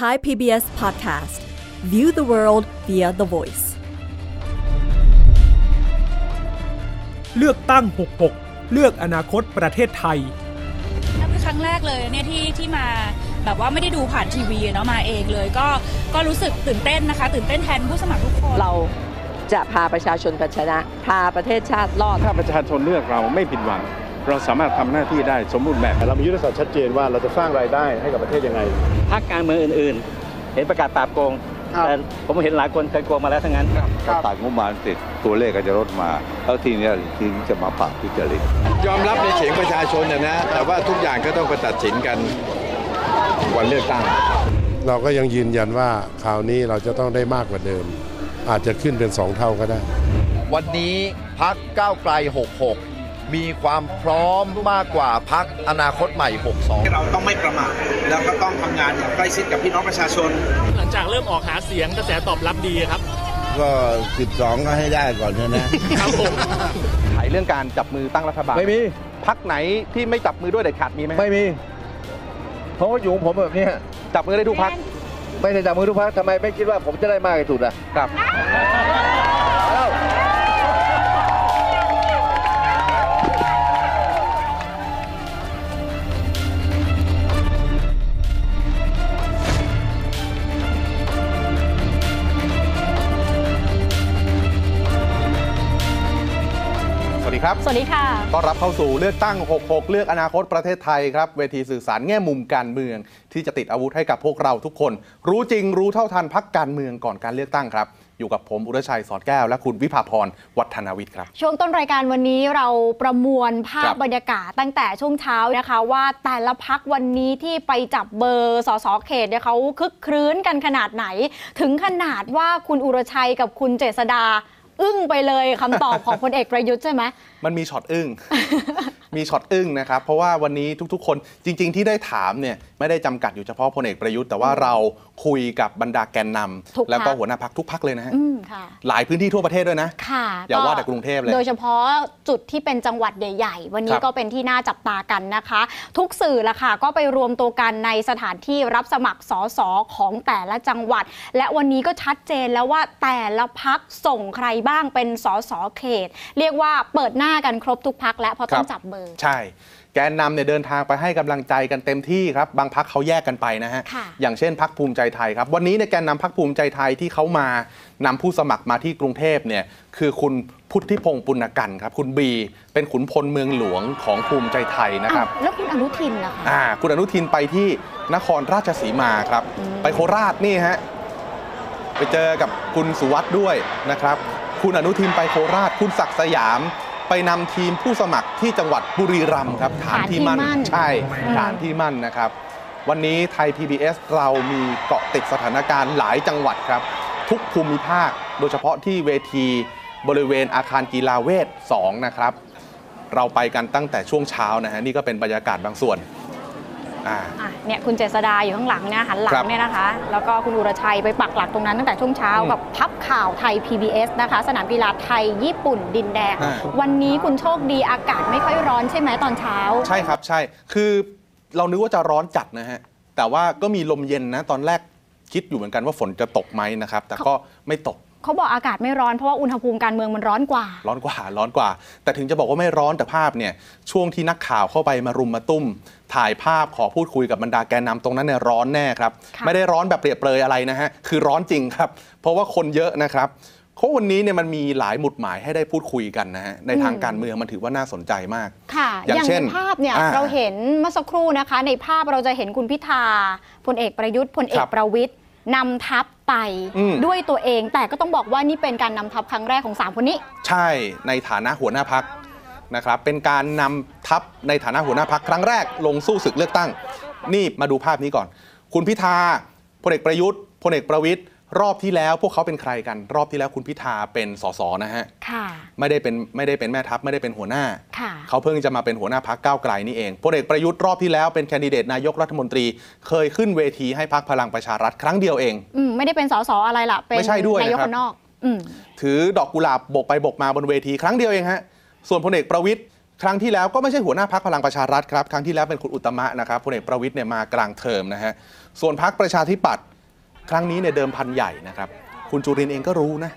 Thai PBS Podcast View the world via the voice เลือกตั้ง 66 เลือกอนาคตประเทศไทยนั่นเป็นครั้งแรกเลยเนี่ยที่ที่มาแบบว่าไม่ได้ดูผ่านทีวีเนาะมาเองเลย ก็ก็รู้สึกตื่นเต้นนะคะ ตื่นเต้นแทนผู้สมัครทุกคนเราจะพาประชาชนกันชนะ พาประเทศชาติรอด ถ้าประชาชนเลือกเราไม่ผิดหวัง เราสามารถทำหน้าที่ได้สมบูรณ์แบบเรามียุทธศาสตร์ชัดเจนว่าเราจะสร้างรายได้ให้กับประเทศยังไงพักการเมืองอื่น ๆ เห็นประกาศปราบโกงแต่ผมเห็นหลายคนเคยโกงมาแล้วทั้งนั้นถ้าตัดงบประมาณเสร็จตัวเลขก็จะลดมาแล้วทีเนี้ยทีนี้จะมาปราบทุจริตยอมรับในเสียงประชาชนนะนะแต่ว่าทุกอย่างก็ต้องไปตัดสินกันวันเลือกตั้ง เราก็ยังยืนยันว่าคราวนี้เราจะต้องได้มากกว่าเดิม อาจจะขึ้นเป็นสองเท่าก็ได้ วันนี้พักก้าวไกล 66 มีความพร้อมมากกว่าพักอนาคตใหม่ 62 เราต้องไม่ประมาทแล้วก็ต้องทำงานอย่างใกล้ชิดกับพี่น้องประชาชน หลังจากเริ่มออกหาเสียงกระแสตอบรับดีครับ ก็ 12 ก็ให้ได้ก่อนเถอะนะครับผมถ่ายเรื่องการจับมือตั้งรัฐบาลไม่มีพักไหนที่ไม่จับมือด้วยเด็ดขาดมีไหมไม่มี เพราะว่าอยู่ของผมแบบเนี้ยจับมือได้ทุกพัก ไม่ได้จับมือทุกพักทำไมไม่คิดว่าผมจะได้มากที่สุดอะครับ ครับ สวัสดีค่ะ ต้อนรับเข้าสู่เลือกตั้ง 66 เลือกอนาคตประเทศไทยครับ เวทีสื่อสารแง่มุมการเมือง ที่จะติดอาวุธให้กับพวกเราทุกคน รู้จริงรู้เท่าทันพักการเมืองก่อนการเลือกตั้งครับ อยู่กับผมอุรชัยสอนแก้ว และคุณวิภาพรวัฒนาวิทย์ครับ ช่วงต้นรายการวันนี้เราประมวลภาคพรับ บรรยากาศตั้งแต่ช่วงเช้านะคะ ว่าแต่ละพักวันนี้ที่ไปจับเบอร์สสเขตเนี่ยเขาคึกครื้นกันขนาดไหน ถึงขนาดว่าคุณอุรชัยกับคุณเจษดา อึ้งไปเลยคำตอบของพลเอกประยุทธ์ใช่ไหมมันมีช็อตอึ้งมีช็อตอึ้งนะครับ เพราะว่าวันนี้ทุกๆ คนจริง ๆ ที่ได้ถามเนี่ย ไม่ได้จำกัดอยู่เฉพาะพลเอกประยุทธ์แต่ว่าเราคุยกับบรรดาแกนนทุกพรรคำแล้วก็หัวหน้าพักทุกพักเลยนะฮะอืมค่ะหลายพื้นที่ทั่วประเทศด้วยนะค่ะอย่าว่าแต่กรุงเทพเลย โดยเฉพาะจุดที่เป็นจังหวัดใหญ่ ๆ วันนี้ครับก็เป็นที่น่าจับตากันนะคะ ทุกสื่อละค่ะก็ไปรวมตัวกันในสถานที่รับสมัครสอสอของแต่ละจังหวัด และวันนี้ก็ชัดเจนแล้วว่าแต่ละพักส่งใครบ้างเป็นสอสอเขต เรียกว่าเปิดหน้ากันครบทุกพักและเพราะต้องจับเบอร์ใช่ แกนนำเนี่ยเดินทางไปให้กำลังใจกันเต็มที่ครับ บางพักเขาแยกกันไปนะฮะ ค่ะ อย่างเช่นพักภูมิใจไทยครับ วันนี้ในยแกนนำพักภูมิใจไทยที่เขามานำผู้สมัครมาที่กรุงเทพเนี่ยคือคุณพุทธิพงศ์ปุณกันครับ คุณบีเป็นขุนพลเมืองหลวงของภูมิใจไทยนะครับอ้าวแล้วคุณอนุทินล่ะคะ อ่าคุณอนุทินไปที่นครราชสีมาครับไปโคราชนี่ฮะไปเจอกับคุณสุวัสด์ด้วยนะครับ คุณอนุทินไปโคราช คุณศักดิ์สยาม ไปนำทีมผู้สมัครที่จังหวัดบุรีรัมย์ครับฐานที่มั่นฐานที่มั่นใช่อืมฐานที่มั่นนะครับ วันนี้ไทย PBS เรามีเกาะติดสถานการณ์หลายจังหวัดครับ ทุกภูมิภาค โดยเฉพาะที่เวทีบริเวณอาคารกีฬาเวท 2 นะครับ เราไปกันตั้งแต่ช่วงเช้านะฮะนี่ก็เป็นบรรยากาศบางส่วน อ่า อะเนี่ยคุณเจษดาอยู่ข้างหลังเนี่ยหันหลัครังบเนี่ยนะคะ แล้วก็คุณอุรชัยไปปักหลักตรงนั้นตั้งแต่ช่วงเช้าอืมกับพับข่าวไทย PBS นะคะ สนามกีฬาไทยญี่ปุ่นดินแดง อ่า วันนี้คุณโชคดีอากาศไม่ค่อยร้อนใช่ไหมตอนเช้า ใช่ครับใช่คือเรานึกว่าจะร้อนจัดนะฮะ แต่ว่าก็มีลมเย็นนะ ตอนแรกคิดอยู่เหมือนกันว่าฝนจะตกไหมนะครับ แต่ก็ไม่ตก เขาบอกอากาศไม่ร้อนเพราะว่าอุณหภูมิการเมืองมันร้อนกว่า ร้อนกว่าร้อนกว่า แต่ถึงจะบอกว่าไม่ร้อนแต่ภาพเนี่ยช่วงที่นักข่าวเข้าไปมารุมมาตุ้ม ถ่ายภาพขอพูดคุยกับบรรดาแกนนำตรงนั้นเนี่ยร้อนแน่ครับค่ะไม่ได้ร้อนแบบเปรียบเปรยอะไรนะฮะคือร้อนจริงครับ เพราะว่าคนเยอะนะครับเพราะวันนี้เนี่ยมันมีหลายหมุดหมายให้ได้พูดคุยกันนะฮะในทางการเมืองมันถือว่าน่าสนใจมาก ค่ะ อย่างเช่นในภาพเนี่ยอ่าเราเห็นเมื่อสักครู่นะคะ ในภาพเราจะเห็นคุณพิธาพลเอกประยุทธ์พลเอครักบประวิทย์ นำทัพไปอืม ด้วยตัวเอง แต่ก็ต้องบอกว่านี่เป็นการนำทัพครั้งแรกของสามคนนี้ ใช่ในฐานะหัวหน้าพักนะครับ เป็นการนำทัพในฐานะหัวหน้าพักครั้งแรกลงสู้ศึกเลือกตั้ง นี่มาดูภาพนี้ก่อน คุณพิธาพลเอกประยุทธ์พลเอกประวิทย์ รอบที่แล้วพวกเขาเป็นใครกัน รอบที่แล้วคุณพิธาเป็นสสนะฮะค่ะไม่ได้เป็นไม่ได้เป็นแม่ทัพไม่ได้เป็นหัวหน้า ค่ะ เขาเพิ่งจะมาเป็นหัวหน้าพักก้าวไกลนี่เองพลเอกประยุทธ์รอบที่แล้วเป็นแคนดิเดตนายกรัฐมนตรี เคยขึ้นเวทีให้พักพลังประชารัฐครั้งเดียวเอง อืมไม่ได้เป็นสสอะไรล่ะ เป็นไม่ใช่ด้วยนายกนะครับ คนนอก อืม ถือดอกกุหลาบโบกไปโบกมาบนเวทีครั้งเดียวเองฮะ ส่วนพลเอกประวิทย์ครั้งที่แล้วก็ไม่ใช่หัวหน้าพักพลังประชารัฐครับ ครั้งที่แล้วเป็นคุณอุตตมะนะครับพลเอกประวิทย์เนี่ยมากลางเทอมนะฮะ ส่วนพักประชาธิปัตย์ ครั้งนี้เนี่ยเดิมพันใหญ่นะครับ คุณจุรินทร์เองก็รู้นะ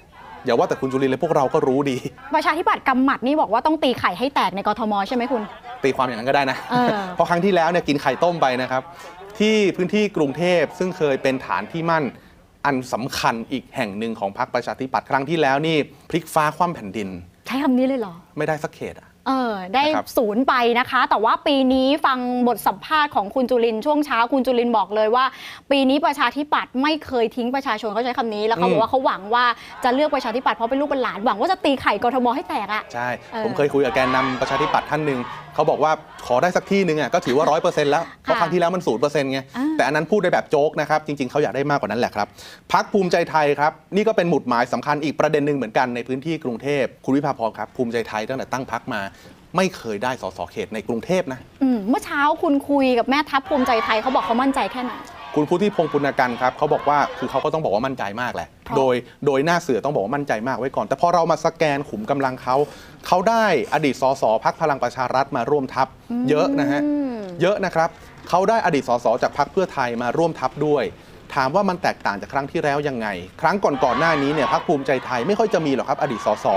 อย่าว่าแต่คุณจุรินทร์เลยพวกเราก็รู้ดี ประชาธิปัตย์กำหมัดนี่บอกว่าต้องตีไข่ให้แตกในกทมใช่ไหมคุณ ตีความอย่างนั้นก็ได้นะ เออ เพราะครั้งที่แล้วเนี่ยกินไข่ต้มไปนะครับ ที่พื้นที่กรุงเทพซึ่งเคยเป็นฐานที่มั่นอันสำคัญอีกแห่งหนึ่งของพรรคประชาธิปัตย์ครั้งที่แล้วนี่พลิกฟ้าคว่ำแผ่นดิน ใช้คำนี้เลยเหรอ ไม่ได้สักเขตอะ เออได้นะครับ ศูนย์ไปนะคะ แต่ว่าปีนี้ฟังบทสัมภาษณ์ของคุณจุลินทร์ช่วงเช้าคุณจุลินทร์บอกเลยว่า ปีนี้ประชาธิปัตย์ไม่เคยทิ้งประชาชนเขาใช้คำนี้แล้วเขาบอกว่าเขาหวังว่าจะเลือกประชาธิปัตย์เพราะเป็นลูกเป็นหลานหวังว่าจะตีไข่กทมให้แตกอะ ใช่ เออผมเคยคุยกับแกนนำประชาธิปัตย์ท่านหนึ่งเขาบอกว่า ขอได้สักที่หนึ่งอะก็ถือว่าร้อยเปอร์เซ็นต์แล้วเพราะครั้งที่แล้วมันศูนย์เปอร์เซ็นต์ไงอ่าแต่อันนั้นพูดได้แบบโจ๊กนะครับจริงๆเขาอยากได้มากกว่านั้นแหละครับพักภูมิใจไทยครับนี่ก็เป็นหมุดหมายสำคัญอีกประเด็นหนึ่งเหมือนกันในพื้นที่กรุงเทพคุณวิภาพรครับภูมิใจไทยตั้งแต่ตั้งพักมาไม่เคยได้สสเขตในกรุงเทพนะอืมเมื่อเช้าคุณคุยกับแม่ทัพภูมิใจไทยเขาบอกเขามั่นใจแค่ไหนคุณพุทธิพงศ์ปุณกันครับเขาบอกว่าคือเขาก็ต้องบอกว่ามั่นใจมากแหละเพราะ โดยโดยหน้าเสือต้องบอกว่ามั่นใจมากไว้ก่อน แต่พอเรามาสแกนขุมกำลังเขาเขาได้อดีตสสพักพลังประชารัฐมาร่วมทัพเยอะนะฮะเยอะนะครับเขาได้อดีตสสจากพรรคเพื่อไทยมาร่วมทัพด้วย ถามว่ามันแตกต่างจากครั้งที่แล้วยังไง ครั้งก่อนๆหน้านี้เนี่ยพรรคภูมิใจไทยไม่ค่อยจะมีหรอกครับอดีตสส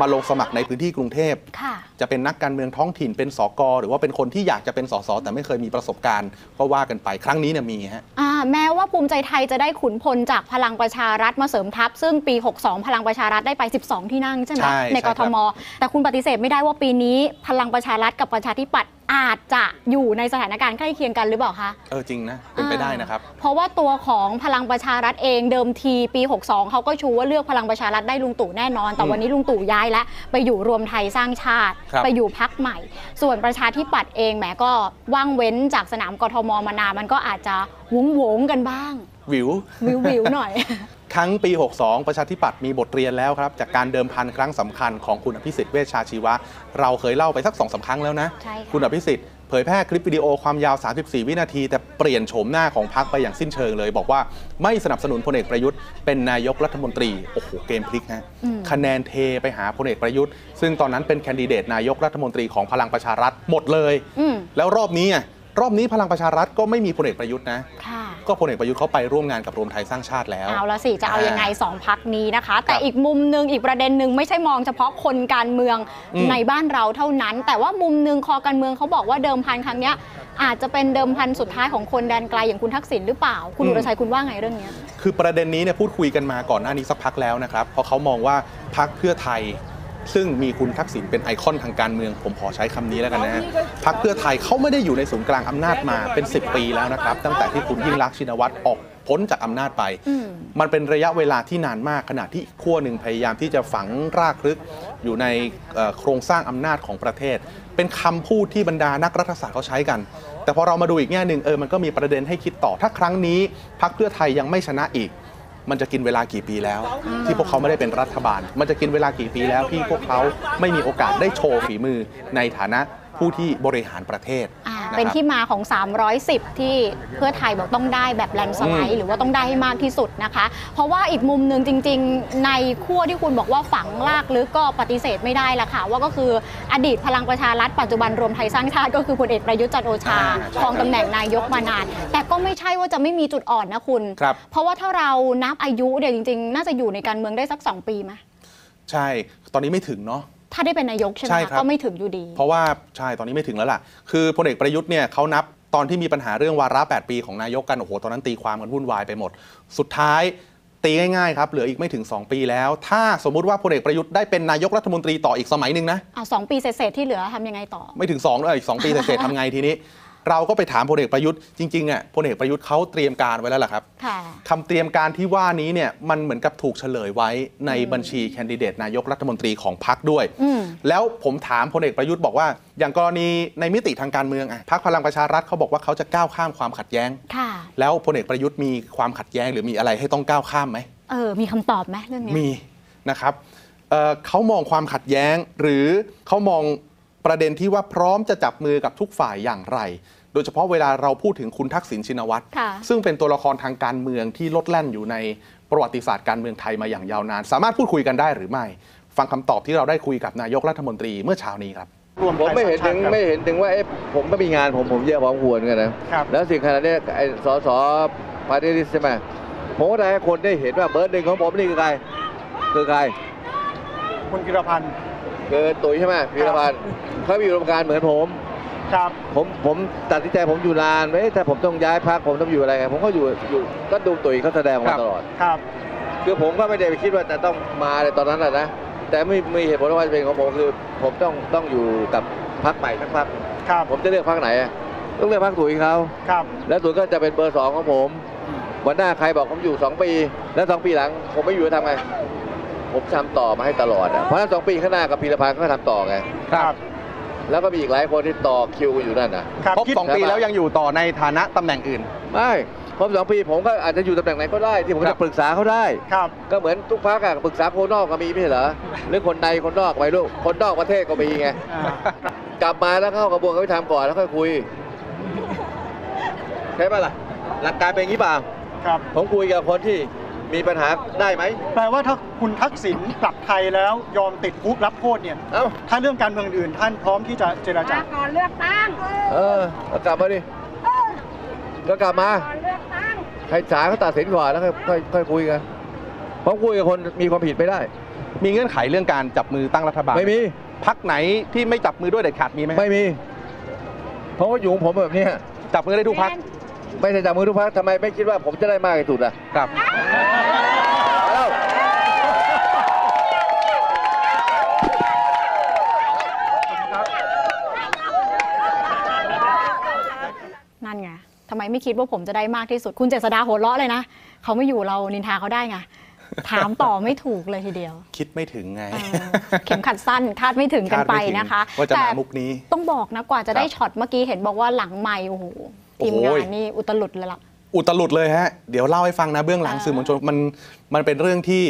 มาลงสมัครในพื้นที่กรุงเทพค่ะจะเป็นนักการเมืองท้องถิ่นเป็นสกหรือว่าเป็นคนที่อยากจะเป็นสสแต่ไม่เคยมีประสบการณ์ก็ว่ากันไปครั้งนี้เนี่ยมีฮะอ่าแม้ว่าภูมิใจไทยจะได้ขุนพลจากพลังประชารัฐมาเสริมทัพ ซึ่งปี 62 พลังประชารัฐได้ไป 12 ที่นั่งใช่ไหมใช่ในใช่กครัทบมแต่คุณปฏิเสธไม่ได้ว่าปีนี้พลังประชารัฐกับประชาธิปัตย์ อาจจะอยู่ในสถานการณ์ใกล้เคียงกันหรือเปล่าคะ เออจริงนะ เป็นไปได้นะครับ เพราะว่าตัวของพลังประชารัฐเองเดิมทีปี 62 เขาก็ชูว่าเลือกพลังประชารัฐได้ลุงตู่แน่นอน แต่อืมวันนี้ลุงตู่ย้ายแล้วไปอยู่รวมไทยสร้างชาติครับไปอยู่พักใหม่ ส่วนประชาธิปัตย์เองแหมก็ว่างเว้นจากสนามกทมมานานมันก็อาจจะวงวงๆกันบ้าง วิววิววิวๆหน่อย ทั้งปี 62 ประชาธิปัตย์มีบทเรียนแล้วครับ จากการเดิมพันครั้งสำคัญของคุณอภิสิทธิ์เวชชาชีวะ เราเคยเล่าไปสักสองสามครั้งแล้วนะใช่ค่ะคุณอภิสิทธิ์เผยแพร่คลิปวิดีโอความยาว 34 วินาที แต่เปลี่ยนโฉมหน้าของพรรคไปอย่างสิ้นเชิงเลย บอกว่าไม่สนับสนุนพลเอกประยุทธ์เป็นนายกรัฐมนตรี โอ้โห เกมพลิกฮะอืมคะแนนเทไปหาพลเอกประยุทธ์ ซึ่งตอนนั้นเป็นแคนดิเดตนายกรัฐมนตรีของพลังประชารัฐหมดเลยอืมแล้วรอบนี้อะ รอบนี้พลังประชารัฐก็ไม่มีพลเอกประยุทธ์นะ ค่ะก็พลเอกประยุทธ์เขาไปร่วมงานกับรวมไทยสร้างชาติแล้ว เอาละสิ จะเอายังไงสองพักนี้นะคะ แต่อีกมุมหนึ่งอีกประเด็นหนึ่งไม่ใช่มองเฉพาะคนการเมืองอืม ในบ้านเราเท่านั้น แต่ว่ามุมหนึ่งคอการเมืองเขาบอกว่าเดิมพันครั้งเนี้ยอาจจะเป็นเดิมพันสุดท้ายของคนแดนไกลอย่างคุณทักษิณหรือเปล่า คุณอุรชัยคุณว่าไงเรื่องเนี้ย คือประเด็นนี้เนี่ยพูดคุยกันมาก่อนหน้านี้สักพักแล้วนะครับ เพราะเขามองว่าพักเพื่อไทย ซึ่งมีคุณทักษิณเป็นไอคอนทางการเมืองผมขอใช้คำนี้แล้วกันนะฮะพักเพื่อไทยเขาไม่ได้อยู่ในศูนย์กลางอำนาจมาเป็น 10 ปีแล้วนะครับ ตั้งแต่ที่คุณยิ่งรักษณ์ชินวัตรออกพ้นจากอำนาจไปอืมมันเป็นระยะเวลาที่นานมากขณะที่อีกขั้วหนึ่งพยายามที่จะฝังรากลึกอยู่ในเอ่อโครงสร้างอำนาจของประเทศ เป็นคำพูดที่บรรดานักรัฐศาสตร์เขาใช้กัน แต่พอเรามาดูอีกแง่หนึ่งเออมันก็มีประเด็นให้คิดต่อถ้าครั้งนี้พักเพื่อไทยยังไม่ชนะอีก มันจะกินเวลากี่ปีแล้ว ที่พวกเขาไม่ได้เป็นรัฐบาล มันจะกินเวลากี่ปีแล้วที่พวกเขาไม่มีโอกาสได้โชว์ฝีมือในฐานะ ผู้ที่บริหารประเทศ อ่าะครับ เป็นที่มาของ 310 ที่เพื่อไทยบอกต้องได้แบบแลนด์สไลอืด์มหรือว่าต้องได้ให้มากที่สุดนะคะ เพราะว่าอีกมุมหนึ่งจริง ๆ ในขั้วที่คุณบอกว่าฝังลากลึกก็ปฏิเสธไม่ได้ละค่ะ ว่าก็คืออดีตพลังประชารัฐปัจจุบันรวมไทยสร้างชาติก็คือพลเอกประยุทธ์จันทร์โอชาอ่าใช่ครองตำแหน่งนายกมานาน แต่ก็ไม่ใช่ว่าจะไม่มีจุดอ่อนนะคุณ ครับ เพราะว่าถ้าเรานับอายุเดี๋ยวจริง ๆ น่าจะอยู่ในการเมืองได้สัก 2 ปีไหม ใช่ ตอนนี้ไม่ถึงเนาะ ถ้าได้เป็นนายกใช่ไหมใช่คะครับ ก็ไม่ถึงอยู่ดี เพราะว่าใช่ตอนนี้ไม่ถึงแล้วล่ะ คือพลเอกประยุทธ์เนี่ยเขานับตอนที่มีปัญหาเรื่องวาระ 8 ปีของนายกกัน โอ้โห ตอนนั้นตีความกันวุ่นวายไปหมด สุดท้ายตีง่ายๆครับ เหลืออีกไม่ถึง 2 ปีแล้ว ถ้าสมมุติว่าพลเอกประยุทธ์ได้เป็นนายกรัฐมนตรีต่ออีกสมัยหนึ่งนะอะสองปีเศษๆที่เหลือทำยังไงต่อ ไม่ถึง2ด้วยอีก2ปีเศษๆทำไงทีนี้ เราก็ไปถามพลเอกประยุทธ์จริงๆอะพลเอกประยุทธ์เขาเตรียมการไว้แล้วล่ะครับค่ะ คำเตรียมการที่ว่านี้เนี่ยมันเหมือนกับถูกเฉลยไว้ในบัญชีแคนดิเดตนายกรัฐมนตรีของพรรคด้วย อืม แล้วผมถามพลเอกประยุทธ์บอกว่า อย่างกรณีในมิติทางการเมืองอะพรรคพลังประชารัฐเขาบอกว่าเขาจะก้าวข้ามความขัดแย้ง ค่ะ แล้วพลเอกประยุทธ์มีความขัดแย้งหรือมีอะไรให้ต้องก้าวข้ามไหม เออ มีคำตอบไหมเรื่องเนี้ย มีนะครับเอ่อเขามองความขัดแย้งหรือเขามอง ประเด็นที่ว่าพร้อมจะจับมือกับทุกฝ่ายอย่างไร โดยเฉพาะเวลาเราพูดถึงคุณทักษิณชินวัตรค่ะซึ่งเป็นตัวละครทางการเมืองที่ลดแล่นอยู่ในประวัติศาสตร์การเมืองไทยมาอย่างยาวนาน สามารถพูดคุยกันได้หรือไม่ ฟังคำตอบที่เราได้คุยกับนายกรัฐมนตรีเมื่อเช้านี้ครับผมไม่เห็นถึงไม่เห็นถึงว่าเอ๊ะผมก็มีงานผมผมเยอะพอควรกันนะแล้วสิ่งขนาดนี้ไอ้สสparty list ใช่ไหมผมก็ได้ให้คนได้เห็นว่าเบอร์หนึ่งของผมนี่คือใครคือใครคุณพีระพันธุ์ คือตุ๋ยใช่ไหมพีระพันธุ์เขามีอุดมการณ์เหมือนผม ครับ ผมผมตัดสินใจผมอยู่นานเอ๊ะถ้าผมต้องย้ายพรรคผมต้องอยู่อะไรไงผมก็อยู่อยู่ก็ดูตุ๋ยเขาแสดงมาตลอด ครับ คือผมก็ไม่ได้ไปคิดว่าจะต้องมาในตอนนั้นแหละนะแต่ไม่มีเหตุผลว่าจะเป็นของผมคือ ผมต้องต้องอยู่กับพรรคใหม่สักพักครับผมจะเลือกพักไหนอะต้องเลือกพักตุ๋ยเขาครับ แล้วตุ๋ยก็จะเป็นเบอร์สองของผมวันหน้าใครบอกผมอยู่สองปี แล้วสองปีหลัง ผมไม่อยู่จะทำไง ผมทำต่อมาให้ตลอดอะเพราะฉะนั้นสองปีข้างหน้ากับพีรพันธ์ก็ทำต่อไงครับแล้วก็มีอีกหลายคนที่ต่อคิวอยู่นั่นนะครบสองปีแล้วยังอยู่ต่อในฐานะตำแหน่งอื่นไม่ครบสองปีผมก็อาจจะอยู่ตำแหน่งไหนก็ได้ที่ผมจะปรึกษาเขาได้ครับก็เหมือนทุกพักอะปรึกษาคนนอกก็มีไม่ใช่เหรอหรือคนในคนนอกไปลูกคนนอกประเทศก็มีไงกลับมาแล้วเข้ากระบวนการยุติธรรมก่อนแล้วค่อยคุยใช่ปะล่ะหลักการเป็นอย่างนี้เปล่าครับผมคุยกับคนที่ มีปัญหาได้ไหม แปลว่าถ้าคุณทักษิณกลับไทยแล้วยอมติดคุกรับโทษเนี่ยถ้าเรื่องการเมืองอื่นท่านพร้อมที่จะเจรจาก่อนเลือกตั้งเออก็กลับมาดิก็กลับมา ก่อนเลือกตั้งให้ศาลเขาตัดสินก่อนแล้วค่อยค่อยค่อยคุยกันผมคุยกับคนมีความผิดไม่ได้ มีเงื่อนไขเรื่องการจับมือตั้งรัฐบาลไม่มี พักไหนที่ไม่จับมือด้วยเด็ดขาดมีไหมไม่มี เพราะว่าอยู่ของผมแบบเนี้ยจับมือได้ทุกพัก ไม่ใช่จับมือทุกพักทำไมไม่คิดว่าผมจะได้มากที่สุดอะครับแล้วนั่นไงทำไมไม่คิดว่าผมจะได้มากที่สุด คุณเจษดาหัวเราะเลยนะ เขาไม่อยู่เรานินทาเขาได้ไง ถามต่อไม่ถูกเลยทีเดียว คิดไม่ถึงไงเข็มขัดสั้นคาดไม่ถึงกันไปคาดไม่ถึงนะคะว่าจะแต่มามุกนี้ ต้องบอกนะกว่าจะได้ครับช็อตเมื่อกี้เห็นบอกว่าหลังไม่โอ้โหโอ้ ทีมโหงานนี่อุตลุดเลยล่ะ อุตลุดเลยฮะ เดี๋ยวเล่าให้ฟังนะเบื้องหลังสื่อมวลชนมันมันเป็นเรื่องที่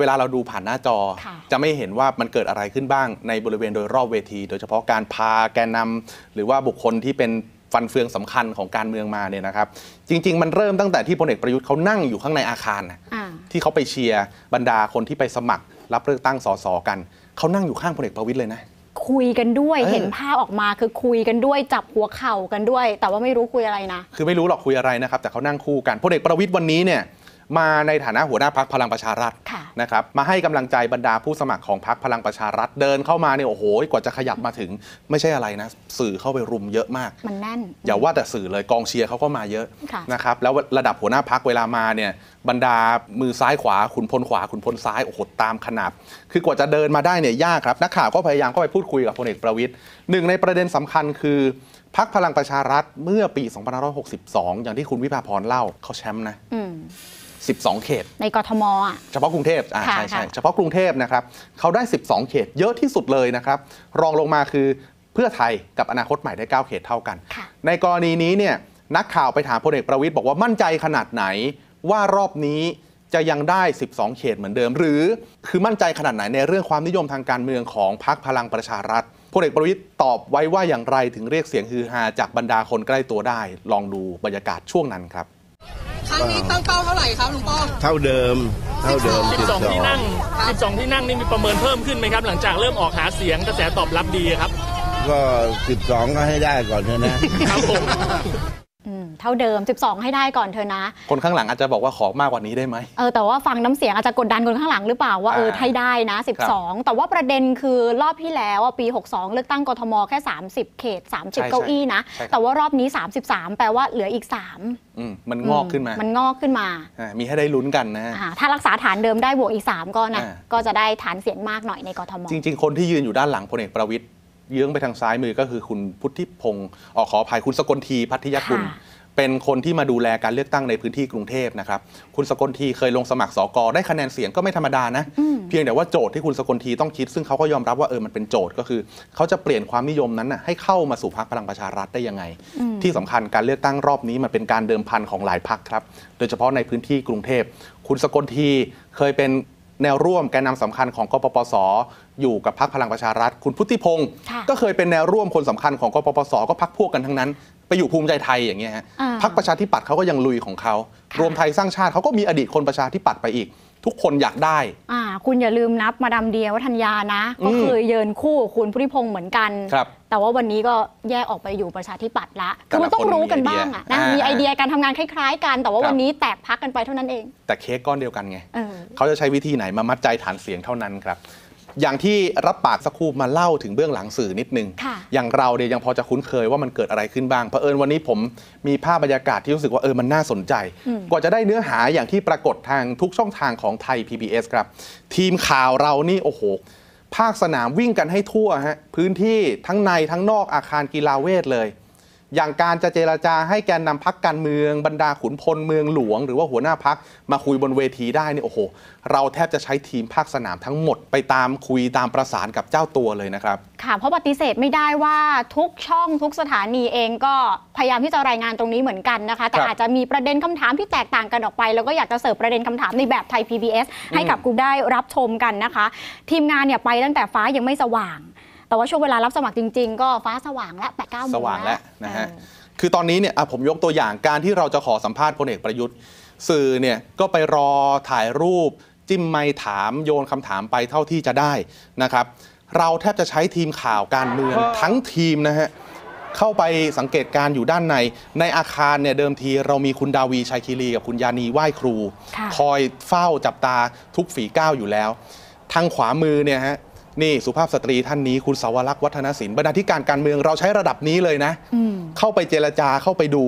เวลาเราดูผ่านหน้าจอค่ะจะไม่เห็นว่ามันเกิดอะไรขึ้นบ้างในบริเวณโดยรอบเวที โดยเฉพาะการพาแกนนำหรือว่าบุคคลที่เป็นฟันเฟืองสำคัญของการเมืองมาเนี่ยนะครับ จริง ๆ มันเริ่มตั้งแต่ที่พลเอกประยุทธ์เขานั่งอยู่ข้างในอาคารนะอ่าที่เขาไปเชียร์บรรดาคนที่ไปสมัคร รับเลือกตั้งสสกันเขานั่งอยู่ข้างพลเอกประวิตยเลยนะ คุยกันด้วยเออเห็นภาพออกมาคือคุยกันด้วย จับหัวเข่ากันด้วย แต่ว่าไม่รู้คุยอะไรนะ คือไม่รู้หรอกคุยอะไรนะครับ แต่เขานั่งคู่กันพลเอกประวิตยวันนี้เนี่ย มาในฐานะหัวหน้าพักพลังประชารัฐค่ะนะครับมาให้กำลังใจบรรดาผู้สมัครของพักพลังประชารัฐเดินเข้ามาเนี่ยโอ้โหกว่าจะขยับมาถึง ไม่ใช่อะไรนะ สื่อเข้าไปรุมเยอะมาก มันแน่น อย่าว่าแต่สื่อเลยกองเชียร์เขาก็มาเยอะค่ะนะครับแล้วระดับหัวหน้าพักเวลามาเนี่ยบรรดามือซ้ายขวาขุนพลขวาขุนพลซ้ายโอ้โหตามขนาบ คือกว่าจะเดินมาได้เนี่ยยากครับนักข่าวก็พยายามเข้าไปพูดคุยกับพลเอกประวิตยหนึ่งในประเด็นสำคัญคือพักพลังประชารัฐเมื่อปี 2562 อย่างที่คุณวิภาพรเล่าเขาแชมป์นะอืม 12 เขต ในกทมอะ เฉพาะกรุงเทพอ่าค่ะใช่ใช่ค่ะ เฉพาะกรุงเทพนะครับเขาได้ 12 เขตเยอะที่สุดเลยนะครับรองลงมาคือเพื่อไทยกับอนาคตใหม่ได้ 9 เขตเท่ากันในกรณีนี้เนี่ยนักข่าวไปถามพลเอกประวิตยบอกว่ามั่นใจขนาดไหน ว่ารอบนี้จะยังได้ 12 เขตเหมือนเดิม หรือคือมั่นใจขนาดไหนในเรื่องความนิยมทางการเมืองของพรรคพลังประชารัฐพลเอกประวิตยตอบไว้ว่าอย่างไรถึงเรียกเสียงฮือฮาจากบรรดาคนใกล้ตัวได้ ลองดูบรรยากาศช่วงนั้นครับ ครั้งนี้ตั้งเป้าเท่าไหร่ครับลุงป้อม เท่าเดิม เท่าเดิม 12 ที่นั่ง 12 ที่นั่งนี่มีประเมินเพิ่มขึ้นไหมครับ หลังจากเริ่มออกหาเสียงกระแสตอบรับดีครับ ก็ 12 ก็ให้ได้ก่อนเถอะนะอืม เท่าเดิม 12 ให้ได้ก่อนเธอนะ คนข้างหลังอาจจะบอกว่าขอมากกว่านี้ได้ไหมเออแต่ว่าฟังน้ำเสียงอาจจะกดดันคนข้างหลังหรือเปล่าว่าเอออ่าให้ได้นะ 12 แต่ว่าประเด็นคือรอบที่แล้วอะปี 62 เลือกตั้งกทมแค่ 30 เขตใช่30 เก้าอี้นะใช่ครับแต่ว่ารอบนี้ 33 แปลว่าเหลืออีก3อืมมันงอกขึ้นมา มันงอกขึ้นมาอ่ามีให้ได้ลุ้นกันนะอ่าถ้ารักษาฐานเดิมได้บวกอีก 3 ก็นะอ่าก็จะได้ฐานเสียงมากหน่อยในกทม จริง ๆ คนที่ยืนอยู่ด้านหลังพลเอกประวิตย เยื้องไปทางซ้ายมือก็คือคุณพุทธิพงศ์ออขออภัยคุณสกลทีพัทยกุลค่ะเป็นคนที่มาดูแลการเลือกตั้งในพื้นที่กรุงเทพนะครับ คุณสกลทีเคยลงสมัครสกได้คะแนนเสียงก็ไม่ธรรมดานะ เพียงแต่ว่าโจทย์ที่คุณสกลทีต้องคิด ซึ่งเขาก็ยอมรับว่าเออมันเป็นโจทย์ก็คือ เขาจะเปลี่ยนความนิยมนั้นนะให้เข้ามาสู่พรรคพลังประชารัฐได้ยังไงอืมที่สำคัญการเลือกตั้งรอบนี้มันเป็นการเดิมพันของหลายพรรคครับ โดยเฉพาะในพื้นที่กรุงเทพ คุณสกลทีเคยเป็นแนวร่วมแกนนำสำคัญของกปปส อยู่กับพรรคพลังประชารัฐ คุณพุทธิพงศ์ค่ะก็เคยเป็นแนวร่วมคนสำคัญของกปปสก็พักพวกกันทั้งนั้น ไปอยู่ภูมิใจไทยอย่างเงี้ยฮะอ่าพรรคประชาธิปัตย์เขาก็ยังลุยของเขารวมไทยสร้างชาติเขาก็มีอดีตคนประชาธิปัตย์ไปอีกทุกคนอยากได้ อ่า คุณอย่าลืมนับมาดามเดียวัฒนยานะ ก็อืมคือเยินคู่กับคุณพุทธิพงศ์เหมือนกันครับแต่ว่าวันนี้ก็แยกออกไปอยู่ประชาธิปัตย์ละแต่คือละมันต้องคนรู้กันมีไอเดียบ้างอะนะอ่ามีมีไอเดียการทำงานคล้ายๆ กัน แต่ว่าครับวันนี้แตกพักกันไปเท่านั้นเอง แต่เค้กก้อนเดียวกันไงเออเขาจะใช้วิธีไหนมามัดใจฐานเสียงเท่านั้นครับ อย่างที่รับปากสักครู่มาเล่าถึงเบื้องหลังสื่อนิดนึง ค่ะ อย่างเราเนี่ยยังพอจะคุ้นเคยว่ามันเกิดอะไรขึ้นบ้างเผอิญวันนี้ผมมีภาพบรรยากาศที่รู้สึกว่าเออมันน่าสนใจอืมกว่าจะได้เนื้อหาอย่างที่ปรากฏทางทุกช่องทางของไทย PBS ครับ ทีมข่าวเรานี่โอ้โห ภาคสนามวิ่งกันให้ทั่วฮะพื้นที่ทั้งในทั้งนอกอาคารกีฬาเวทเลย อย่างการจะเจราจาให้แกนนำพักการเมืองบรรดาขุนพลเมืองหลวง หรือว่าหัวหน้าพักมาคุยบนเวทีได้นี่โอ้โห เราแทบจะใช้ทีมภาคสนามทั้งหมดไปตามคุยตามประสานกับเจ้าตัวเลยนะครับค่ะเพราะปฏิเสธไม่ได้ว่าทุกช่องทุกสถานีเองก็พยายามที่จะรายงานตรงนี้เหมือนกันนะคะ แต่ครับอาจจะมีประเด็นคำถามที่แตกต่างกันออกไป แล้วก็อยากจะเสิร์ฟประเด็นคำถามในแบบไทย PBS ให้กับคุณได้รับชมกันนะคะ ทีมงานเนี่ยไปตั้งแต่ฟ้ายังไม่สว่าง แต่ว่าช่วงเวลารับสมัครจริง ๆ ก็ฟ้าสว่างแล้วแปดเก้าโมงสว่างแล้วนะฮะคือตอนนี้เนี่ยอะผมยกตัวอย่างการที่เราจะขอสัมภาษณ์พลเอกประยุทธ์ สื่อเนี่ยก็ไปรอถ่ายรูป จิ้มไมค์ถามโยนคำถามไปเท่าที่จะได้นะครับ เราแทบจะใช้ทีมข่าวการเมืองทั้งทีมนะฮะเข้าไปสังเกตการณ์อยู่ด้านใน ในอาคารเนี่ยเดิมทีเรามีคุณดาวีชัยคีรีกับคุณยานีไหว้ครูค่ะคอยเฝ้าจับตาทุกฝีก้าวอยู่แล้ว ทางขวามือเนี่ยฮะ นี่สุภาพสตรีท่านนี้คุณสาวรักษ์วัฒนศิลป์บรรณาธิการการเมืองเราใช้ระดับนี้เลยนะอืมเข้าไปเจรจาเข้าไปดู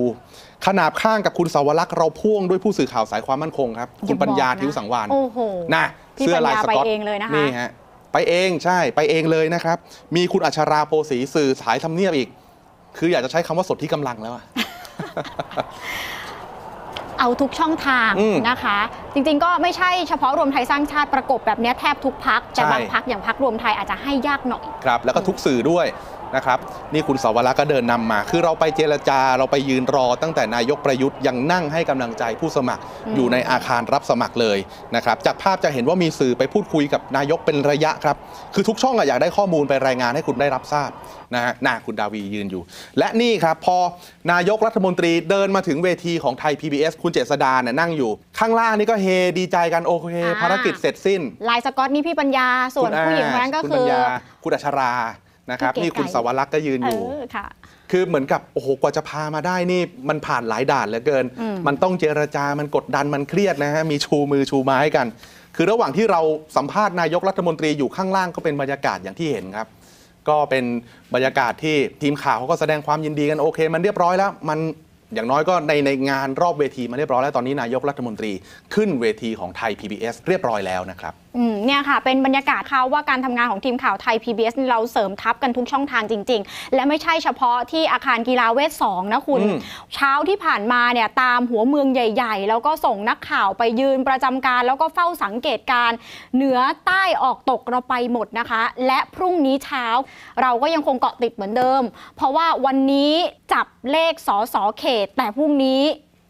ขนาบข้างกับคุณสาวรักษ์เราพ่วงด้วยผู้สื่อข่าวสายความมั่นคงครับ คุณปัญญาอย่าบอกนะทิวสังวานโอ้โหนะพี่เสื้อลายปัญญาสก๊อตไปเองเลยนะคะนี่ฮะไปเองใช่ไปเองเลยนะครับ มีคุณอัชราโพสีสื่อสายทำเนียบอีก คืออยากจะใช้คำว่าสดที่กำลังแล้วอะ เอาทุกช่องทางอืมนะคะ จริงๆก็ไม่ใช่เฉพาะรวมไทยสร้างชาติประกบแบบเนี้ยแทบทุกพักแต่ใช่บางพักอย่างพักรวมไทยอาจจะให้ยากหน่อยครับ แล้วก็ทุกสื่อด้วย นะครับนี่คุณสาวรักษ์ก็เดินนำมา คือเราไปเจรจาเราไปยืนรอตั้งแต่นายกประยุทธ์ยังนั่งให้กำลังใจผู้สมัครอืมอยู่ในอาคารรับสมัครเลยนะครับจากภาพจะเห็นว่ามีสื่อไปพูดคุยกับนายกเป็นระยะครับ คือทุกช่องอะอยากได้ข้อมูลไปรายงานให้คุณได้รับทราบนะฮะน่าคุณดาวียืนอยู่ และนี่ครับพอนายกรัฐมนตรีเดินมาถึงเวทีของไทย PBS คุณเจษดาเนี่ยนั่งอยู่ ข้างล่างนี่ก็เฮดีใจกันโอเคอ่าภารกิจเสร็จสิ้นลายสก๊อตนี่พี่ปัญญาส่วนคุณผู้หญิงคนนั้นก็คุณคืปัญอญาคุณอัชรา นะครับพี่เก๋นี่คุณไก่สาวรักษ์ก็ยืนเออยู่อค่ะคือเหมือนกับโอ้โหกว่าจะพามาได้นี่มันผ่านหลายด่านเหลือเกินอืมมันต้องเจรจามันกดดันมันเครียดนะฮะมีชูมือชูไม้กัน คือระหว่างที่เราสัมภาษณ์นายกรัฐมนตรีอยู่ข้างล่างก็เป็นบรรยากาศอย่างที่เห็นครับ ก็เป็นบรรยากาศที่ทีมข่าวเขาก็แสดงความยินดีกันโอเค มันเรียบร้อยแล้ว มันอย่างน้อยก็ในในงานรอบเวทีมาเรียบร้อยแล้วตอนนี้นายกรัฐมนตรีขึ้นเวทีของไทย PBS เรียบร้อยแล้วนะครับอืมเนี่ยค่ะ เป็นบรรยากาศค่ะว่าการทำงานของทีมข่าวไทย PBS นี่เราเสริมทัพกันทุกช่องทางจริง ๆ และไม่ใช่เฉพาะที่อาคารกีฬาเวท2นะคุณอืมเช้าที่ผ่านมาเนี่ยตามหัวเมืองใหญ่ ๆ แล้วก็ส่งนักข่าวไปยืนประจำการ แล้วก็เฝ้าสังเกตการณ์เหนือใต้ออกตกเราไปหมดนะคะ และพรุ่งนี้เช้า เราก็ยังคงเกาะติดเหมือนเดิม เพราะว่าวันนี้จับเลขสอสอเขต แต่พรุ่งนี้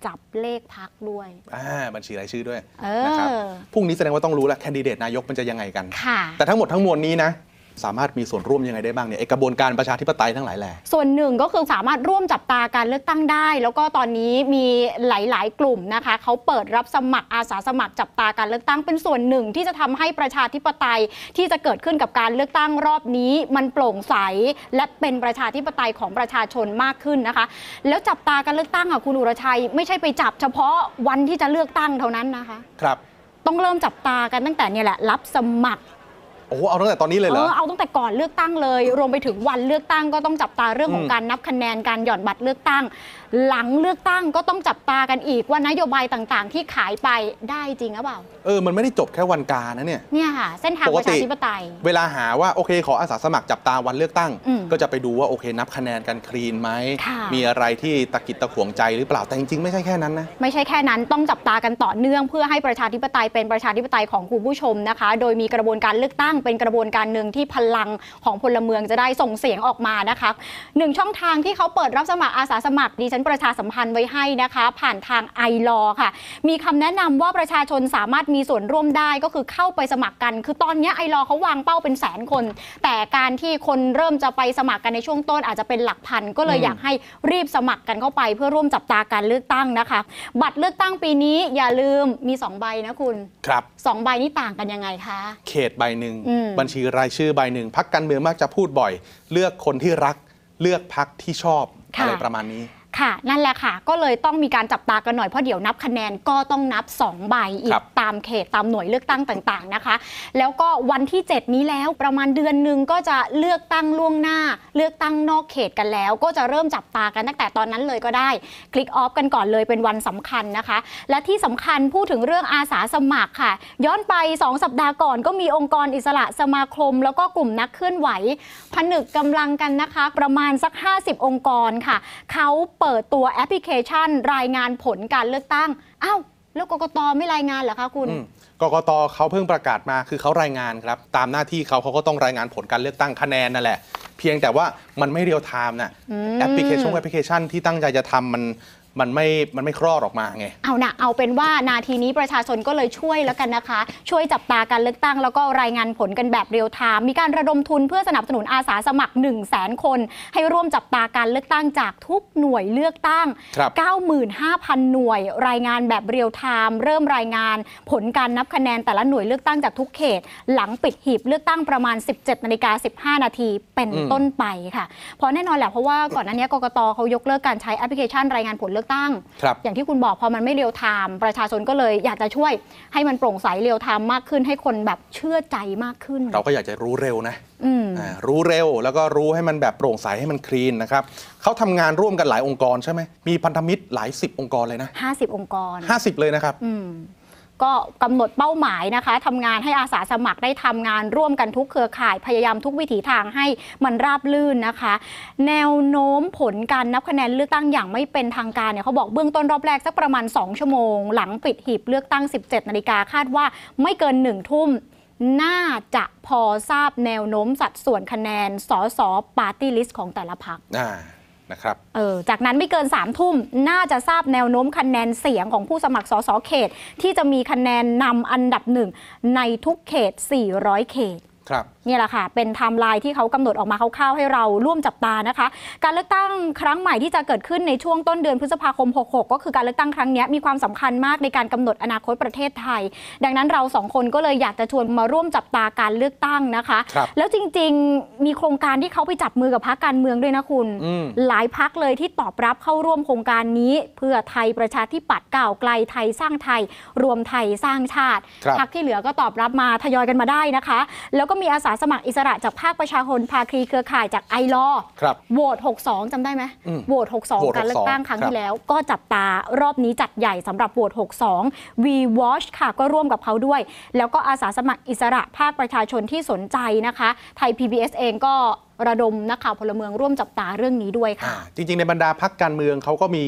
จับเลขพักด้วย อ่าบัญชีรายชื่อด้วยเออนะครับพรุ่งนี้แสดงว่าต้องรู้แล้วแคนดิเดตนายกมันจะยังไงกัน ค่ะ แต่ทั้งหมดทั้งมวลนี้นะ สามารถมีส่วนร่วมยังไงได้บ้างเนี่ยไอกระบวนการประชาธิปไตยทั้งหลายแหล่ส่วนหนึ่งก็คือสามารถร่วมจับตาการเลือกตั้งได้ แล้วก็ตอนนี้มีหลาย ๆ กลุ่มนะคะเขาเปิดรับสมัครอาสาสมัครจับตาการเลือกตั้งเป็นส่วนหนึ่งที่จะทำให้ประชาธิปไตยที่จะเกิดขึ้นกับการเลือกตั้งรอบนี้ มันโปร่งใสและเป็นประชาธิปไตยของประชาชนมากขึ้นนะคะ แล้วจับตาการเลือกตั้งอะคุณอุรชัย ไม่ใช่ไปจับเฉพาะวันที่จะเลือกตั้งเท่านั้นนะคะ ครับ ต้องเริ่มจับตากันตั้งแต่เนี่ยแหละรับสมัคร โอ้โหเอาตั้งแต่ตอนนี้เลยเหรอ เออเอาตั้งแต่ก่อนเลือกตั้งเลย รวมไปถึงวันเลือกตั้งก็ต้องจับตาเรื่องของอืมการนับคะแนนการหย่อนบัตรเลือกตั้ง หลังเลือกตั้งก็ต้องจับตากันอีกว่านโยบายต่างๆ ที่ขายไปได้จริงหรือเปล่าเออ มันไม่ได้จบแค่วันกานะเนี่ย เนี่ยค่ะ เส้นทางปปกระติชาธิปไตย เวลาหาว่าโอเคขออาสาสมัครจับตาวันเลือกตั้ง อืมก็จะไปดูว่าโอเค นับคะแนนกันคลีนไหม ค่ะ มีอะไรที่ตะกิดตะขวงใจหรือเปล่า แต่จริงๆไม่ใช่แค่นั้นนะ ไม่ใช่แค่นั้นต้องจับตากันต่อเนื่อง เพื่อให้ประชาธิปไตยเป็นประชาธิปไตยของคุณผู้ชมนะคะ โดยมีกระบวนการเลือกตั้งเป็นกระบวนการหนึ่งที่พลังของพลเมืองจะได้ส่งเสียงออกมานะคะหนึ่งช่องทางที่เขาเปิดรับสมัครอาสาสมัครดิฉันประชาสัมพันธ์ไว้ให้นะคะ ผ่านทางไอรอค่ะ มีคำแนะนำว่าประชาชนสามารถมีส่วนร่วมได้ก็คือเข้าไปสมัครกัน คือตอนนี้ไอรอเขาวางเป้าเป็นแสนคน แต่การที่คนเริ่มจะไปสมัครกันในช่วงต้นอาจจะเป็นหลักพันก็เลยอืมอยากให้รีบสมัครกันเข้าไป เพื่อร่วมจับตาการเลือกตั้งนะคะ บัตรเลือกตั้งปีนี้อย่าลืมมีสองใบนะคุณครับสองใบนี้ต่างกันยังไงคะ เขตใบหนึ่งอืมบัญชีรายชื่อใบหนึ่งพักการเมืองมักจะพูดบ่อย เลือกคนที่รักเลือกพักที่ชอบค่ะอะไรประมาณนี้ ค่ะ นั่นแหละค่ะ ก็เลยต้องมีการจับตากันหน่อย เพราะเดี๋ยวนับคะแนนก็ต้องนับ 2 ใบอีครักบตามเขตตามหน่วยเลือกตั้งต่างๆนะคะ แล้วก็วันที่ 7 นี้แล้วประมาณเดือนหนึ่งก็จะเลือกตั้งล่วงหน้า เลือกตั้งนอกเขตกันแล้ว ก็จะเริ่มจับตากันตั้งแต่ตอนนั้นเลยก็ได้ คลิกออฟกันก่อนเลยเป็นวันสำคัญนะคะ และที่สำคัญพูดถึงเรื่องอาสาสมัครค่ะ ย้อนไป 2 สัปดาห์ก่อน ก็มีองค์กรอิสระสมาคม แล้วก็กลุ่มนักเคลื่อนไหวผนึกกำลังกันนะคะ ประมาณสัก 50 องค์กรค่ะเขาเปิดตัวแอปพลิเคชัน รายงานผลการเลือกตั้งอ้าวแล้วกกตไม่รายงานเหรอคะคุณอืมกกตเขาเพิ่งประกาศมาคือเขารายงานครับ ตามหน้าที่เขาเขาก็ต้องรายงานผลการเลือกตั้งคะแนนนั่นแหละ เพียงแต่ว่ามันไม่เรียลไทม์น่ะอืมแอปพลิเคชันแอปพลิเคชันที่ตั้งใจจะทำมัน มันไม่มันไม่คลอดออกมาไง เอานะเอาเป็นว่านาทีนี้ประชาชนก็เลยช่วยแล้วกันนะคะ ช่วยจับตาการเลือกตั้งแล้วก็รายงานผลกันแบบเรียลไทม์มีการระดมทุนเพื่อสนับสนุนอาสาสมัคร 1 0 0 0 0แสนคน ให้ร่วมจับตาการเลือกตั้งจากทุกหน่วยเลือกตั้ง ครับ95,000 หน่วย รายงานแบบเรียลไทม์เริ่มรายงาน ผลการนับคะแนนแต่ละหน่วยเลือกตั้งจากทุกเขต หลังปิดหีบเลือกตั้งประมาณ 17นาฬิกา15 นาทีเป็นอืม ต้นไปค่ะเพราะแน่นอนแหละเพราะว่าก่อนหน้านี้กกตเขายกเลิกการใช้แอปพลิเคชันรายงานผลเลือกตั้งครับอย่างที่คุณบอกพอมันไม่เรียลไทม์ประชาชนก็เลยอยากจะช่วยให้มันโปร่งใสเรียลไทม์มากขึ้น ให้คนแบบเชื่อใจมากขึ้น เราก็อยากจะรู้เร็วนะอืมอ่ารู้เร็วแล้วก็รู้ให้มันแบบโปร่งใสให้มัน clean นะครับเขาทำงานร่วมกันหลายองค์กรใช่ไหมมีพันธมิตรหลายสิบองค์กรเลยนะ50 องค์กร 50 เลยนะครับอืม ก็กำหนดเป้าหมายนะคะทำงานให้อาสาสมัครได้ทำงานร่วมกันทุกเครือข่ายพยายามทุกวิถีทางให้มันราบรื่นนะคะ แนวโน้มผลการนับคะแนนเลือกตั้งอย่างไม่เป็นทางการเนี่ยเขาบอกเบื้องต้นรอบแรกสักประมาณ 2 ชั่วโมง หลังปิดหีบเลือกตั้ง 17 นาฬิกาคาดว่าไม่เกิน1ทุ่มน่าจะพอทราบแนวโน้มสัดส่วนคะแนนสส party list ของแต่ละพรรค นะครับเออจากนั้นไม่เกิน3ามทุ่มน่าจะทราบแนวโน้มคะแนนเสียงของผู้สมัครสสเขต ที่จะมีคะแนนนำอันดับหนึ่งในทุกเขต 400 เขต ครับนี่แหละค่ะ เป็นไทม์ไลน์ที่เขากำหนดออกมาคร่าวๆให้เราร่วมจับตานะคะ การเลือกตั้งครั้งใหม่ที่จะเกิดขึ้นในช่วงต้นเดือนพฤษภาคม 66 ก็คือการเลือกตั้งครั้งนี้มีความสำคัญมากในการกำหนดอนาคตประเทศไทย ดังนั้นเราสองคนก็เลยอยากจะชวนมาร่วมจับตาการเลือกตั้งนะคะครับแล้วจริงๆมีโครงการที่เขาไปจับมือกับพรรคการเมืองด้วยนะคุณอืมหลายพรรคเลยที่ตอบรับเข้าร่วมโครงการนี้ เพื่อไทยประชาธิปัตย์ก้าวไกลไทยสร้างไทย รวมไทยสร้างชาติครับพักที่เหลือก็ตอบรับมาทยอยกันมาได้นะคะ แล้วก็มีอาสาสมัครอิสระจากภาคประชาชนภาคีเครือข่ายจากไอรอครับโหวต 62จำได้ไหมอืมโหวตโหวต 62 การเลือกตั้ง62ครั้งครับที่แล้ว ก็จับตารอบนี้จัดใหญ่สำหรับโหวต 62 V Watch ค่ะก็ร่วมกับเขาด้วย แล้วก็อาสาสมัครอิสระภาคประชาชนที่สนใจนะคะ ไทย PBS เองก็ระดมนักข่าวพลเมืองร่วมจับตาเรื่องนี้ด้วยค่ะ จริง ๆ ในบรรดาพักการเมืองเขาก็มี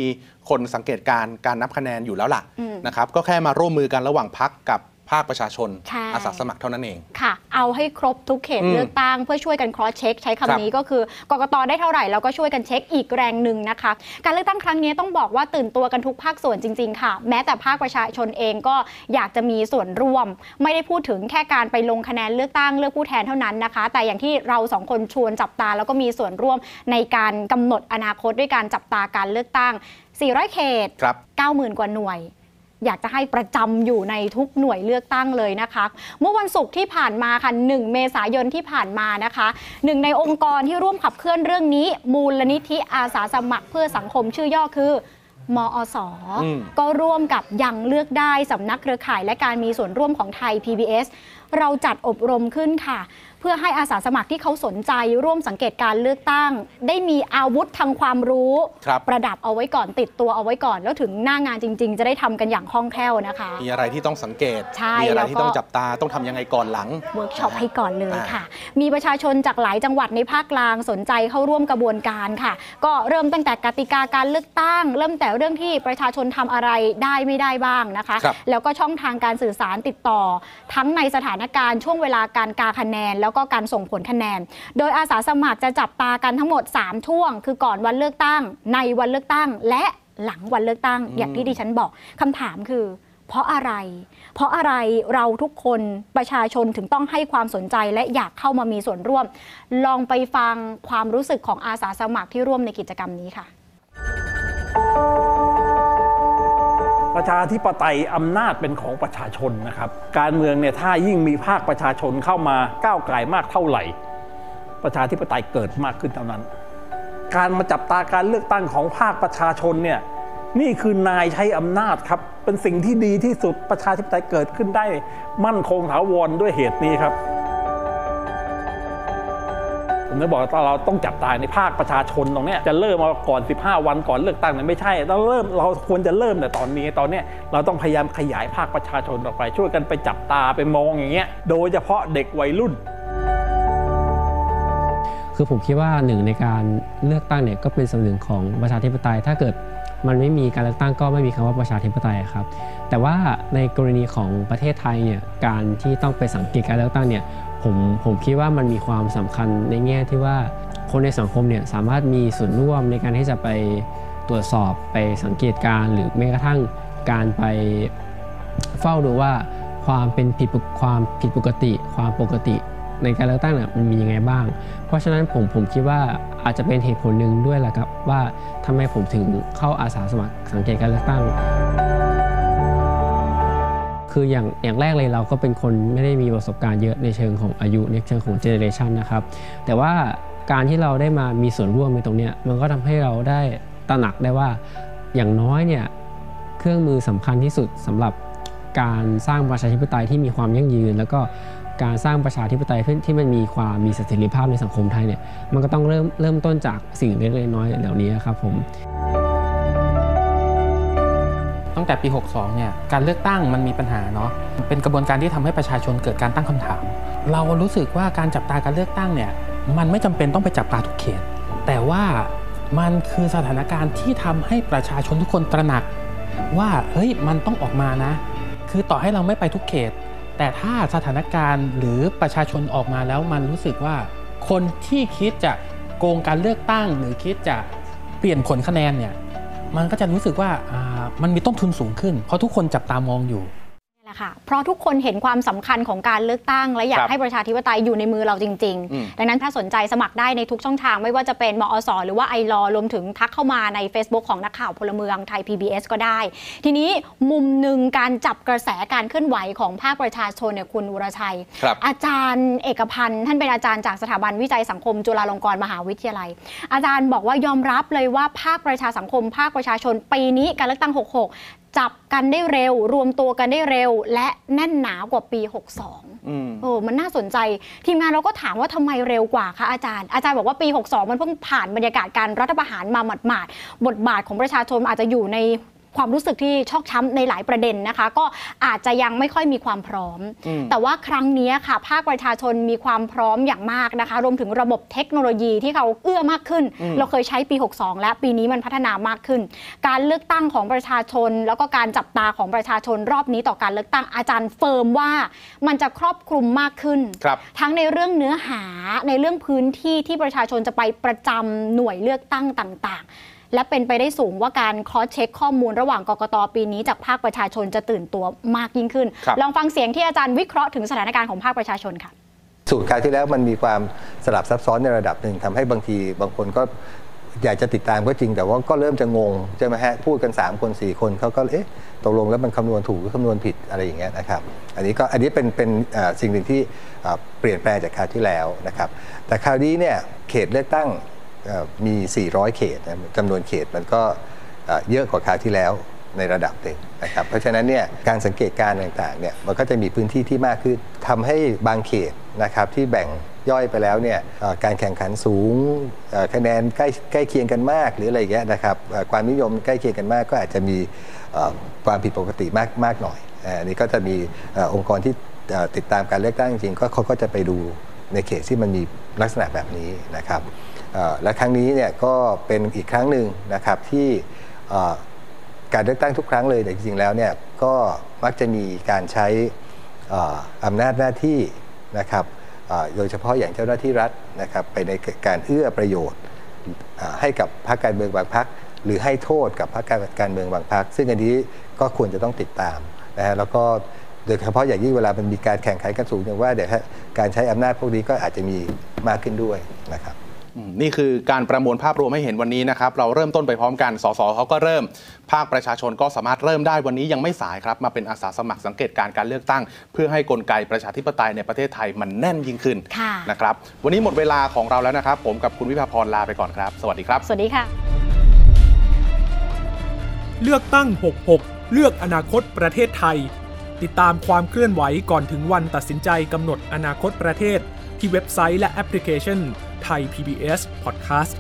คนสังเกตการณ์การนับคะแนนอยู่แล้วล่ะอืมนะครับก็แค่มาร่วมมือกันระหว่างพักกับ ภาคประชาชน ใช่ อาสาสมัครเท่านั้นเอง ค่ะ เอาให้ครบทุกเขตอืมเลือกตั้งเพื่อช่วยกัน cross check ใช้ครับคำนี้ก็คือกกตได้เท่าไหร่แล้วก็ช่วยกันเช็คอีกแรงหนึ่งนะคะ การเลือกตั้งครั้งนี้ต้องบอกว่าตื่นตัวกันทุกภาคส่วนจริง ๆ ค่ะ แม้แต่ภาคประชาชนเองก็อยากจะมีส่วนร่วม ไม่ได้พูดถึงแค่การไปลงคะแนนเลือกตั้งเลือกผู้แทนเท่านั้นนะคะ แต่อย่างที่เราสองคนชวนจับตา แล้วก็มีส่วนร่วมในการกำหนดอนาคตด้วยการจับตาการเลือกตั้ง 400 เขต ครับ 90,000 กว่าหน่วย อยากจะให้ประจำอยู่ในทุกหน่วยเลือกตั้งเลยนะคะ เมื่อวันศุกร์ที่ผ่านมาค่ะ1เมษายนที่ผ่านมานะคะหนึ่งในองค์กรที่ร่วมขับเคลื่อนเรื่องนี้ มูลนิธิอาสาสมัครเพื่อสังคมชื่อย่อคือมอสอืมก็ร่วมกับยังเลือกได้สำนักเครือข่ายและการมีส่วนร่วมของไทย PBS เราจัดอบรมขึ้นค่ะ เพื่อให้อาสาสมัครที่เขาสนใจร่วมสังเกตการเลือกตั้ง ได้มีอาวุธทางความรู้ครับประดับเอาไว้ก่อนติดตัวเอาไว้ก่อน แล้วถึงหน้างานจริง ๆ จะได้ทำกันอย่างคล่องแคล่วนะคะ มีอะไรที่ต้องสังเกตใช่มีอะไรแล้วที่ก็ต้องจับตาต้องทำยังไงก่อนหลังเวิร์กช็อปให้ก่อนเลยอ่าค่ะ มีประชาชนจากหลายจังหวัดในภาคกลางสนใจเข้าร่วมกระบวนการค่ะ ก็เริ่มตั้งแต่กติกาการเลือกตั้ง เริ่มแต่เรื่องที่ประชาชนทำอะไรได้ไม่ได้บ้างนะคะครับแล้วก็ช่องทางการสื่อสารติดต่อ ทั้งในสถานการณ์ช่วงเวลาการกาคะแนน แล้วก็การส่งผลคะแนน โดยอาสาสมัครจะจับตากันทั้งหมด 3 ช่วง คือก่อนวันเลือกตั้ง ในวันเลือกตั้ง และหลังวันเลือกตั้ง อย่างที่ดิฉันบอกคำถามคือ เพราะอะไร เพราะอะไรเราทุกคนประชาชนถึงต้องให้ความสนใจและอยากเข้ามามีส่วนร่วม ลองไปฟังความรู้สึกของอาสาสมัครที่ร่วมในกิจกรรมนี้ค่ะ ประชาธิปไตยอำนาจเป็นของประชาชนนะครับ การเมืองเนี่ยถ้ายิ่งมีภาคประชาชนเข้ามาก้าวไกลมากเท่าไหร่ ประชาธิปไตยเกิดมากขึ้นเท่านั้น การมาจับตาการเลือกตั้งของภาคประชาชนเนี่ยนี่คือนายใช้อำนาจครับ เป็นสิ่งที่ดีที่สุดประชาธิปไตยเกิดขึ้นได้ มั่นคงถาวรด้วยเหตุนี้ครับ ผมจะบอกว่าเราต้องจับตาในภาคประชาชนตรงนี้จะเริ่มมาก่อน 15 วันก่อนเลือกตั้งเนี่ยไม่ใช่เราเริ่มเราควรจะเริ่มแต่ตอนนี้ตอนนี้เราต้องพยายามขยายภาคประชาชนออกไป ช่วยกันไปจับตาไปมองอย่างเงี้ยโดยเฉพาะเด็กวัยรุ่น คือผมคิดว่าหนึ่งในการเลือกตั้งเนี่ยก็เป็นส่วนหนึ่งของประชาธิปไตยถ้าเกิดมันไม่มีการเลือกตั้งก็ไม่มีคำว่าประชาธิปไตยครับ แต่ว่าในกรณีของประเทศไทยเนี่ยการที่ต้องไปสังเกตการเลือกตั้งเนี่ย ผมผมคิดว่ามันมีความสำคัญในแง่ที่ว่าคนในสังคมเนี่ยสามารถมีส่วนร่วมในการที่จะไปตรวจสอบไปสังเกตการณ์หรือแม้กระทั่งการไปเฝ้าดูว่าความเป็นผิดความผิดปกติ ความปกติ ในการเลือกตั้งเนี่ยมันมียังไงบ้าง เพราะฉะนั้นผมผมคิดว่าอาจจะเป็นเหตุผลหนึ่งด้วยแหละครับว่าทำไมผมถึงเข้าอาสาสมัครสังเกตการเลือกตั้ง คืออย่างอย่างแรกเลยเราก็เป็นคนไม่ได้มีประสบการณ์เยอะในเชิงของอายุในเชิงของเจเนเรชันนะครับแต่ว่าการที่เราได้มามีส่วนร่วมในตรงนี้มันก็ทำให้เราได้ตระหนักได้ว่าอย่างน้อยเนี่ยเครื่องมือสำคัญที่สุดสำหรับการสร้างประชาธิปไตยที่มีความยั่งยืน แล้วก็การสร้างประชาธิปไตยที่ที่มันมีความมีเสถียรภาพในสังคมไทยเนี่ยมันก็ต้องเริ่มเริ่มต้นจากสิ่งเล็กๆน้อยๆเหล่านี้ครับผม ตั้งแต่ปี 62 เนี่ย การเลือกตั้งมันมีปัญหาเนาะ เป็นกระบวนการที่ทำให้ประชาชนเกิดการตั้งคำถาม เรารู้สึกว่าการจับตาการเลือกตั้งเนี่ย มันไม่จำเป็นต้องไปจับตาทุกเขต แต่ว่ามันคือสถานการณ์ที่ทำให้ประชาชนทุกคนตระหนัก ว่า เฮ้ย มันต้องออกมานะ คือต่อให้เราไม่ไปทุกเขต แต่ถ้าสถานการณ์หรือประชาชนออกมาแล้วมันรู้สึกว่า คนที่คิดจะโกงการเลือกตั้งหรือคิดจะเปลี่ยนผลคะแนนเนี่ย มันก็จะรู้สึกว่ามันมีต้นทุนสูงขึ้น เพราะทุกคนจับตามองอยู่ นี่แหละค่ะเพราะทุกคนเห็นความสำคัญของการเลือกตั้ง และอยาคกรับให้ประชาธิปไตยอยู่ในมือเราจริงอืมๆดังนั้นถ้าสนใจสมัครได้ในทุกช่องทาง ไม่ว่าจะเป็นมอสหรือว่าไอรอรวมถึงทักเข้ามาใน Facebook ของนักข่าวพลเมืองไทย PBS ก็ได้ ทีนี้มุมหนึ่งการจับกระแสการเคลื่อนไหวของภาคประชาชนเนี่ยคุณวรชัยครับอาจารย์เอกพันธ์ท่านเป็นอาจารย์จากสถาบันวิจัยสังคม จุฬาลงกรณ์มหาวิทยาลัย อาจารย์บอกว่ายอมรับเลยว่าภาคประชาสังคม ภาคประชาชนปีนี้การเลือกตั้ง 66 จับกันได้เร็ว รวมตัวกันได้เร็ว และแน่นหนากว่าปี 62อืมเออมันน่าสนใจ ทีมงานเราก็ถามว่าทำไมเร็วกว่าคะอาจารย์ อาจารย์บอกว่าปี 62 มันเพิ่งผ่านบรรยากาศการรัฐประหารมาหมาดๆบทบาทของประชาชนอาจจะอยู่ใน ความรู้สึกที่ชอกช้ำในหลายประเด็นนะคะ ก็อาจจะยังไม่ค่อยมีความพร้อมอืมแต่ว่าครั้งนี้ค่ะ ภาคประชาชนมีความพร้อมอย่างมากนะคะ รวมถึงระบบเทคโนโลยีที่เขาเอื้อมากขึ้นอืมเราเคยใช้ปี 62 และปีนี้มันพัฒนามากขึ้น การเลือกตั้งของประชาชน แล้วก็การจับตาของประชาชนรอบนี้ต่อการเลือกตั้งอาจารย์ firm ว่ามันจะครอบคลุมมากขึ้นครับทั้งในเรื่องเนื้อหาในเรื่องพื้นที่ที่ประชาชนจะไปประจำหน่วยเลือกตั้งต่าง ๆ และเป็นไปได้สูงว่าการ cross check ข้อมูลระหว่างกกตปีนี้จากภาคประชาชนจะตื่นตัวมากยิ่งขึ้นครับลองฟังเสียงที่อาจารย์วิเคราะห์ถึงสถานการณ์ของภาคประชาชนค่ะสูตรคราวที่แล้วมันมีความสลับซับซ้อนในระดับหนึ่งทำให้บางทีบางคนก็อยากจะติดตามก็จริงแต่ว่าก็เริ่มจะงงใช่ไหมฮะพูดกัน 3 คน 4 คนเขาก็เอ๊ะตกลงแล้วมันคำนวณถูกหรือคำนวณผิดอะไรอย่างเงี้ยนะครับอันนี้ก็อันนี้เป็นเป็นเอ่อสิ่งหนึ่งที่เอ่อเปลี่ยนแปลงจากคราวที่แล้วนะครับแต่คราวนี้เนี่ยเขตเลือกตั้งเอ่อ มี 400 เขตนะจำนวนเขตมันก็เยอะกว่าคราวที่แล้วในระดับหนึ่งนะครับ เพราะฉะนั้นเนี่ยการสังเกตการต่างๆเนี่ยมันก็จะมีพื้นที่ที่มากขึ้นทำให้บางเขตนะครับที่แบ่งย่อยไปแล้วเนี่ยการแข่งขันสูงคะแนนใกล้ใกล้เคียงกันมากหรืออะไรอย่างเงี้ยนะครับความนิยมใกล้เคียงกันมากก็อาจจะมีความผิดปกติมากมากหน่อยอันนี้ก็จะมีองค์กรที่ติดตามการเลือกตั้งจริงก็เขาก็จะไปดูในเขตที่มันมีลักษณะแบบนี้นะครับ และครั้งนี้เนี่ยก็เป็นอีกครั้งหนึ่งนะครับที่การเลือกตั้งทุกครั้งเลยแต่ยจริงๆแล้วเนี่ยก็มักจะมีการใช้อำนาจหน้าที่นะครับโดยเฉพาะอย่างเจ้าหน้าที่รัฐนะครับไปในการเอื้อประโยชน์ให้กับพรรคการเมืองบางพรรคหรือให้โทษกับพรรคการเมืองบางพรรคซึ่งอันนี้ก็ควรจะต้องติดตามนะฮะแล้วก็โดยเฉพาะอย่างยิ่งเวลามันมีการแข่งขันกันสูงอย่างว่าเดี๋ยวการใช้อำนาจพวกนี้ก็อาจจะมีมากขึ้นด้วยนะครับ นี่คือการประมวลภาพรวมให้เห็นวันนี้นะครับ เราเริ่มต้นไปพร้อมกันสสเขาก็เริ่ม ภาคประชาชนก็สามารถเริ่มได้วันนี้ยังไม่สายครับ มาเป็นอาสาสมัครสังเกตการณ์การเลือกตั้ง เพื่อให้กลไกประชาธิปไตยในประเทศไทยมันแน่นยิ่งขึ้นค่ะนะครับวันนี้หมดเวลาของเราแล้วนะครับ ผมกับคุณวิภาพรลาไปก่อนครับ สวัสดีครับ สวัสดีค่ะ เลือกตั้ง 66 เลือกอนาคตประเทศไทย ติดตามความเคลื่อนไหวก่อนถึงวันตัดสินใจกำหนดอนาคตประเทศ ที่เว็บไซต์และแอปพลิเคชัน ไทย PBS Podcast